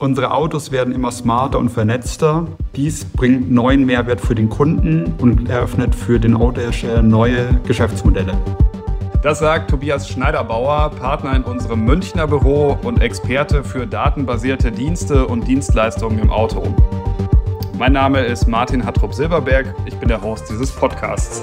Unsere Autos werden immer smarter und vernetzter. Dies bringt neuen Mehrwert für den Kunden und eröffnet für den Autohersteller neue Geschäftsmodelle. Das sagt Tobias Schneiderbauer, Partner in unserem Münchner Büro und Experte für datenbasierte Dienste und Dienstleistungen im Auto. Mein Name ist Martin Hattrup-Silberberg, ich bin der Host dieses Podcasts.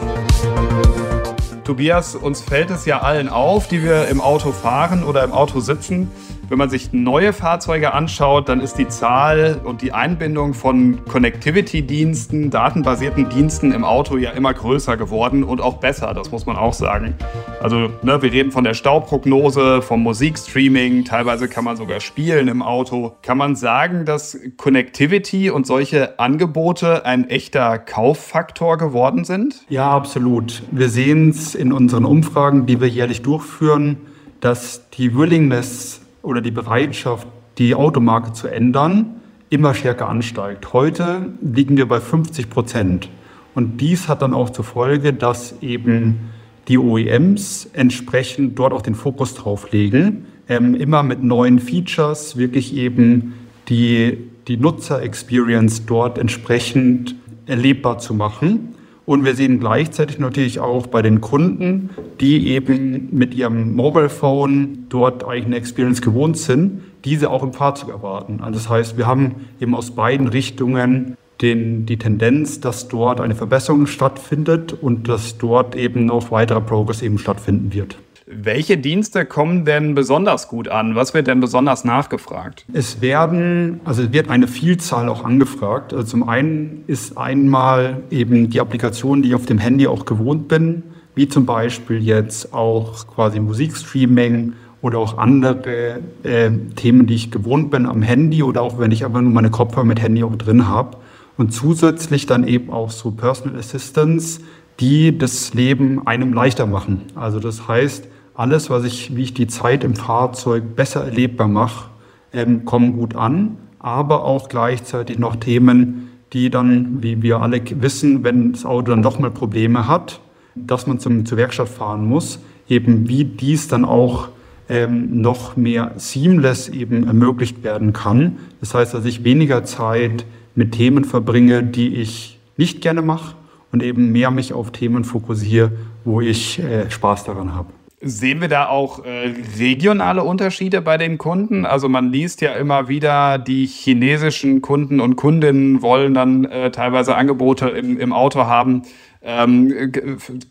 Tobias, uns fällt es ja allen auf, die wir im Auto fahren oder im Auto sitzen, wenn man sich neue Fahrzeuge anschaut, dann ist die Zahl und die Einbindung von Connectivity-Diensten, datenbasierten Diensten im Auto ja immer größer geworden und auch besser, das muss man auch sagen. Also ne, wir reden von der Stauprognose, vom Musikstreaming, teilweise kann man sogar spielen im Auto. Kann man sagen, dass Connectivity und solche Angebote ein echter Kauffaktor geworden sind? Ja, absolut. Wir sehen es in unseren Umfragen, die wir jährlich durchführen, dass die Willingness oder die Bereitschaft, die Automarke zu ändern, immer stärker ansteigt. Heute liegen wir bei 50 Prozent. Und dies hat dann auch zur Folge, dass eben die OEMs entsprechend dort auch den Fokus drauf legen, ähm, immer mit neuen Features wirklich eben die, die Nutzer-Experience dort entsprechend erlebbar zu machen. Und wir sehen gleichzeitig natürlich auch bei den Kunden, die eben mit ihrem Mobile Phone dort eigentlich eine Experience gewohnt sind, diese auch im Fahrzeug erwarten. Also das heißt, wir haben eben aus beiden Richtungen den, die Tendenz, dass dort eine Verbesserung stattfindet und dass dort eben noch weiterer Progress eben stattfinden wird. Welche Dienste kommen denn besonders gut an? Was wird denn besonders nachgefragt? Es werden, also es wird eine Vielzahl auch angefragt. Also zum einen ist einmal eben die Applikation, die ich auf dem Handy auch gewohnt bin, wie zum Beispiel jetzt auch quasi Musikstreaming oder auch andere äh, Themen, die ich gewohnt bin am Handy oder auch wenn ich einfach nur meine Kopfhörer mit Handy auch drin habe. Und zusätzlich dann eben auch so Personal Assistants, die das Leben einem leichter machen. Also das heißt, alles, was ich, wie ich die Zeit im Fahrzeug besser erlebbar mache, ähm, kommen gut an, aber auch gleichzeitig noch Themen, die dann, wie wir alle wissen, wenn das Auto dann doch mal Probleme hat, dass man zum, zur Werkstatt fahren muss, eben wie dies dann auch ähm, noch mehr seamless eben ermöglicht werden kann. Das heißt, dass ich weniger Zeit mit Themen verbringe, die ich nicht gerne mache und eben mehr mich auf Themen fokussiere, wo ich äh, Spaß daran habe. Sehen wir da auch äh, regionale Unterschiede bei den Kunden? Also man liest ja immer wieder, die chinesischen Kunden und Kundinnen wollen dann äh, teilweise Angebote im, im Auto haben, ähm,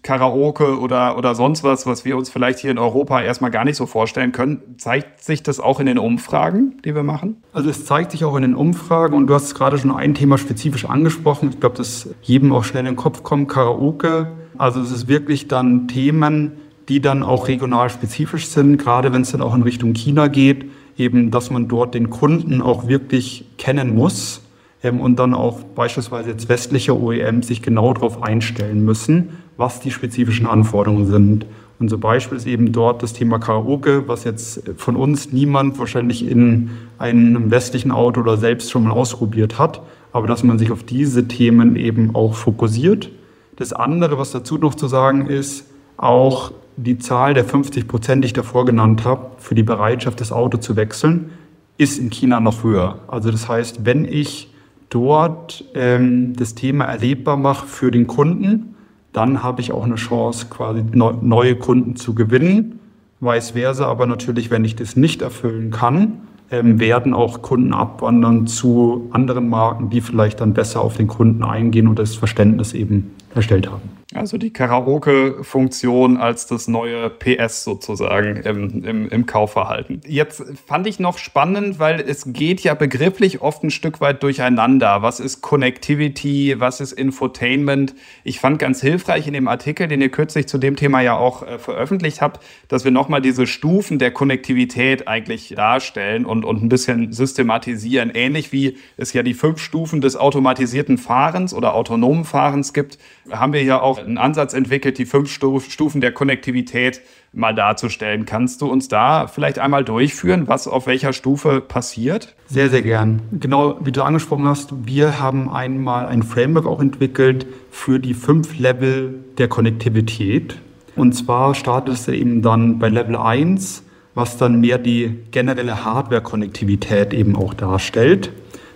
Karaoke oder, oder sonst was, was wir uns vielleicht hier in Europa erstmal gar nicht so vorstellen können. Zeigt sich das auch in den Umfragen, die wir machen? Also es zeigt sich auch in den Umfragen und du hast gerade schon ein Thema spezifisch angesprochen. Ich glaube, das jedem auch schnell in den Kopf kommt, Karaoke. Also es ist wirklich dann Themen, die dann auch regional spezifisch sind, gerade wenn es dann auch in Richtung China geht, eben, dass man dort den Kunden auch wirklich kennen muss ähm, und dann auch beispielsweise jetzt westliche OEMs sich genau darauf einstellen müssen, was die spezifischen Anforderungen sind. Unser Beispiel ist eben dort das Thema Karaoke, was jetzt von uns niemand wahrscheinlich in einem westlichen Auto oder selbst schon mal ausprobiert hat, aber dass man sich auf diese Themen eben auch fokussiert. Das andere, was dazu noch zu sagen ist, auch die Zahl der 50 Prozent, die ich davor genannt habe, für die Bereitschaft, das Auto zu wechseln, ist in China noch höher. Also das heißt, wenn ich dort ähm, das Thema erlebbar mache für den Kunden, dann habe ich auch eine Chance, quasi neue Kunden zu gewinnen. Vice versa, aber natürlich, wenn ich das nicht erfüllen kann, ähm, werden auch Kunden abwandern zu anderen Marken, die vielleicht dann besser auf den Kunden eingehen und das Verständnis eben erstellt haben. Also die Karaoke-Funktion als das neue PS sozusagen im, im, im, Kaufverhalten. Jetzt fand ich noch spannend, weil es geht ja begrifflich oft ein Stück weit durcheinander. Was ist Connectivity? Was ist Infotainment? Ich fand ganz hilfreich in dem Artikel, den ihr kürzlich zu dem Thema ja auch äh, veröffentlicht habt, dass wir nochmal diese Stufen der Konnektivität eigentlich darstellen und, und ein bisschen systematisieren. Ähnlich wie es ja die fünf Stufen des automatisierten Fahrens oder autonomen Fahrens gibt, haben wir ja auch einen Ansatz entwickelt, die fünf Stufen der Konnektivität mal darzustellen. Kannst du uns da vielleicht einmal durchführen, was auf welcher Stufe passiert? Sehr, sehr gern. Genau wie du angesprochen hast, wir haben einmal ein Framework auch entwickelt für die fünf Level der Konnektivität. Und zwar startet es eben dann bei Level 1, was dann mehr die generelle Hardware-Konnektivität eben auch darstellt.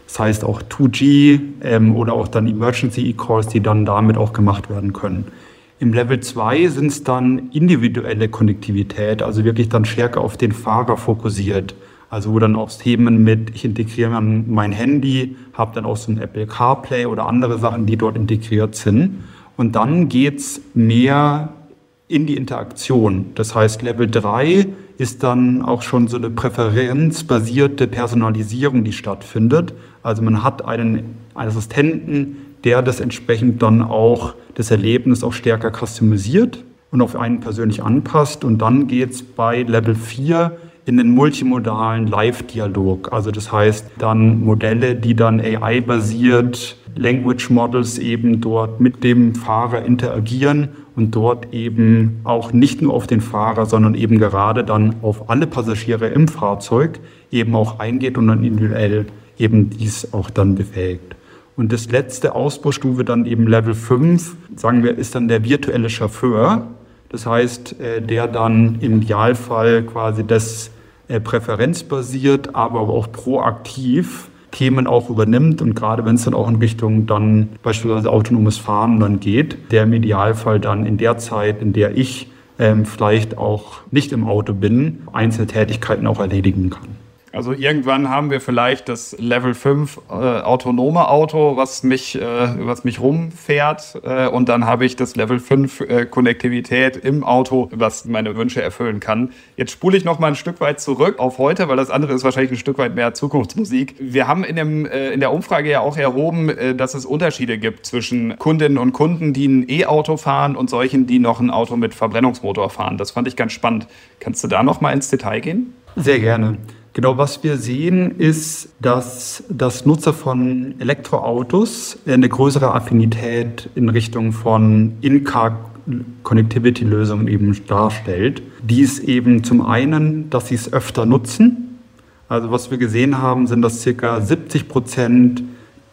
Das heißt auch 2G ähm, oder auch dann Emergency E-Calls, die dann damit auch gemacht werden können. Im Level 2 sind es dann individuelle Konnektivität, also wirklich dann stärker auf den Fahrer fokussiert. Also wo dann auch Themen mit, ich integriere mein Handy, habe dann auch so ein Apple CarPlay oder andere Sachen, die dort integriert sind. Und dann geht's mehr in die Interaktion. Das heißt, Level 3 ist dann auch schon so eine präferenzbasierte Personalisierung, die stattfindet. Also man hat einen, einen Assistenten, der das entsprechend dann auch das Erlebnis auch stärker customisiert und auf einen persönlich anpasst. Und dann geht's bei Level 4 in den multimodalen Live-Dialog. Also das heißt dann Modelle, die dann AI-basiert, Language Models eben dort mit dem Fahrer interagieren und dort eben auch nicht nur auf den Fahrer, sondern eben gerade dann auf alle Passagiere im Fahrzeug eben auch eingeht und dann individuell eben dies auch dann befähigt. Und das letzte Ausbaustufe dann eben Level 5, sagen wir, ist dann der virtuelle Chauffeur. Das heißt, äh, der dann im Idealfall quasi das äh, präferenzbasiert, aber auch proaktiv Themen auch übernimmt und gerade wenn es dann auch in Richtung dann beispielsweise autonomes Fahren dann geht, der im Idealfall dann in der Zeit, in der ich ähm, vielleicht auch nicht im Auto bin, einzelne Tätigkeiten auch erledigen kann. Also irgendwann haben wir vielleicht das Level 5 äh, autonome Auto, was mich, äh, was mich rumfährt. Äh, und dann habe ich das Level 5 äh, Konnektivität im Auto, was meine Wünsche erfüllen kann. Jetzt spule ich noch mal ein Stück weit zurück auf heute, weil das andere ist wahrscheinlich ein Stück weit mehr Zukunftsmusik. Wir haben in, dem, äh, in der Umfrage ja auch erhoben, äh, dass es Unterschiede gibt zwischen Kundinnen und Kunden, die ein E-Auto fahren und solchen, die noch ein Auto mit Verbrennungsmotor fahren. Das fand ich ganz spannend. Kannst du da noch mal ins Detail gehen? Sehr gerne. Genau, was wir sehen, ist, dass das Nutzer von Elektroautos eine größere Affinität in Richtung von In-Car Connectivity-Lösungen eben darstellt. Dies eben zum einen, dass sie es öfter nutzen. Also was wir gesehen haben, sind, dass circa 70 Prozent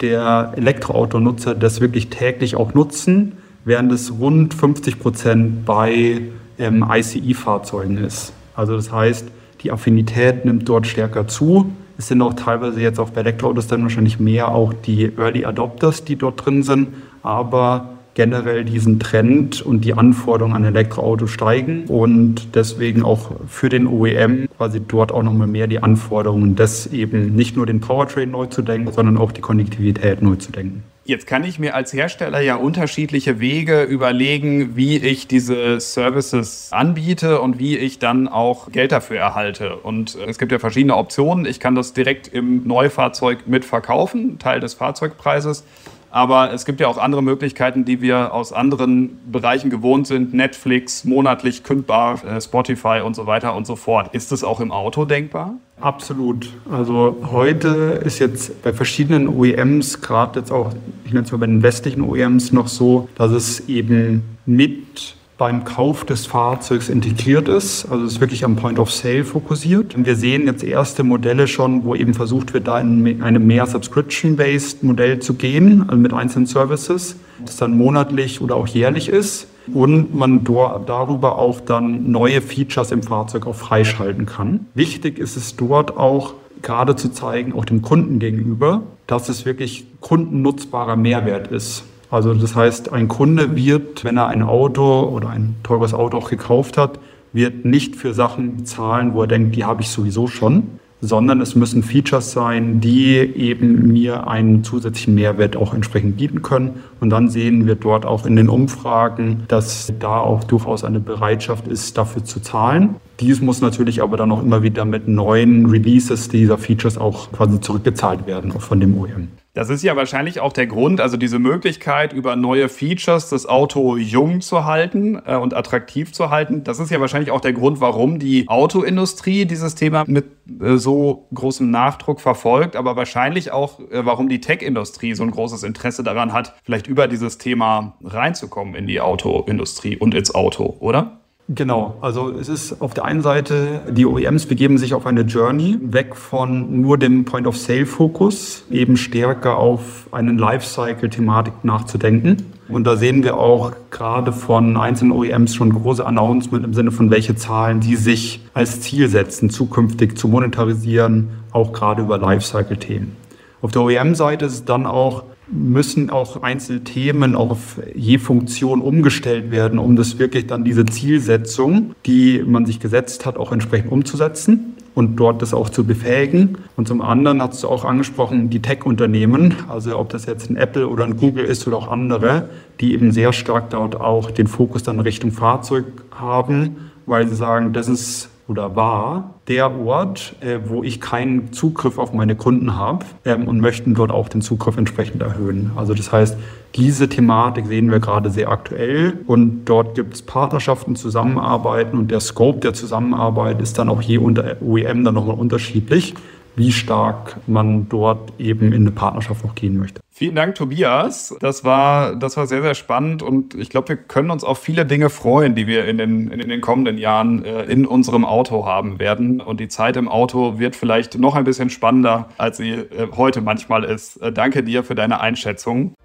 der Elektroautonutzer das wirklich täglich auch nutzen, während es rund 50 Prozent bei ähm, ICE-Fahrzeugen ist. Also das heißt, die Affinität nimmt dort stärker zu. Es sind auch teilweise jetzt auch bei Elektroautos dann wahrscheinlich mehr auch die Early Adopters, die dort drin sind. Aber generell diesen Trend und die Anforderungen an Elektroautos steigen und deswegen auch für den OEM quasi dort auch nochmal mehr die Anforderungen, das eben nicht nur den Powertrain neu zu denken, sondern auch die Konnektivität neu zu denken. Jetzt kann ich mir als Hersteller ja unterschiedliche Wege überlegen, wie ich diese Services anbiete und wie ich dann auch Geld dafür erhalte. Und es gibt ja verschiedene Optionen. Ich kann das direkt im Neufahrzeug mitverkaufen, Teil des Fahrzeugpreises. Aber es gibt ja auch andere Möglichkeiten, die wir aus anderen Bereichen gewohnt sind. Netflix, monatlich kündbar, äh, Spotify und so weiter und so fort. Ist das auch im Auto denkbar? Absolut. Also heute ist jetzt bei verschiedenen OEMs, gerade jetzt auch, ich nenne es mal bei den westlichen OEMs noch so, dass es eben mit beim Kauf des Fahrzeugs integriert ist. Also es ist wirklich am Point of Sale fokussiert. Wir sehen jetzt erste Modelle schon, wo eben versucht wird, da in eine mehr Subscription-based Modell zu gehen, also mit einzelnen Services, das dann monatlich oder auch jährlich ist und man darüber auch dann neue Features im Fahrzeug auch freischalten kann. Wichtig ist es dort auch, gerade zu zeigen, auch dem Kunden gegenüber, dass es wirklich kundennutzbarer Mehrwert ist. Also das heißt, ein Kunde wird, wenn er ein Auto oder ein teures Auto auch gekauft hat, wird nicht für Sachen bezahlen, wo er denkt, die habe ich sowieso schon, sondern es müssen Features sein, die eben mir einen zusätzlichen Mehrwert auch entsprechend bieten können. Und dann sehen wir dort auch in den Umfragen, dass da auch durchaus eine Bereitschaft ist, dafür zu zahlen. Dies muss natürlich aber dann auch immer wieder mit neuen Releases dieser Features auch quasi zurückgezahlt werden, von dem OEM. Das ist ja wahrscheinlich auch der Grund, also diese Möglichkeit, über neue Features das Auto jung zu halten äh, und attraktiv zu halten. Das ist ja wahrscheinlich auch der Grund, warum die Autoindustrie dieses Thema mit äh, so großem Nachdruck verfolgt, aber wahrscheinlich auch, äh, warum die Tech-Industrie so ein großes Interesse daran hat, vielleicht über dieses Thema reinzukommen in die Autoindustrie und ins Auto, oder? Genau, also es ist auf der einen Seite, die OEMs begeben sich auf eine Journey weg von nur dem Point-of-Sale-Fokus, eben stärker auf einen Lifecycle-Thematik nachzudenken. Und da sehen wir auch gerade von einzelnen OEMs schon große Announcement im Sinne von welche Zahlen die sich als Ziel setzen, zukünftig zu monetarisieren, auch gerade über Lifecycle-Themen. Auf der OEM-Seite ist es dann auch müssen auch Einzelthemen auf je Funktion umgestellt werden, um das wirklich dann diese Zielsetzung, die man sich gesetzt hat, auch entsprechend umzusetzen und dort das auch zu befähigen. Und zum anderen hast du auch angesprochen, die Tech-Unternehmen, also ob das jetzt ein Apple oder ein Google ist oder auch andere, die eben sehr stark dort auch den Fokus dann Richtung Fahrzeug haben, weil sie sagen, das ist oder war der Ort, äh, wo ich keinen Zugriff auf meine Kunden habe ähm, und möchten dort auch den Zugriff entsprechend erhöhen. Also das heißt, diese Thematik sehen wir gerade sehr aktuell und dort gibt es Partnerschaften, Zusammenarbeiten und der Scope der Zusammenarbeit ist dann auch je unter OEM dann nochmal unterschiedlich wie stark man dort eben in eine Partnerschaft noch gehen möchte. Vielen Dank, Tobias. Das war, das war sehr, sehr spannend und ich glaube, wir können uns auf viele Dinge freuen, die wir in den, in den kommenden Jahren äh, in unserem Auto haben werden. Und die Zeit im Auto wird vielleicht noch ein bisschen spannender, als sie äh, heute manchmal ist. Äh, danke dir für deine Einschätzung.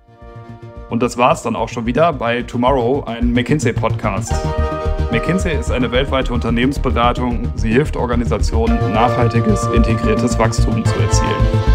Und das war es dann auch schon wieder bei Tomorrow, ein McKinsey-Podcast. McKinsey ist eine weltweite Unternehmensberatung. Sie hilft Organisationen, nachhaltiges, integriertes Wachstum zu erzielen.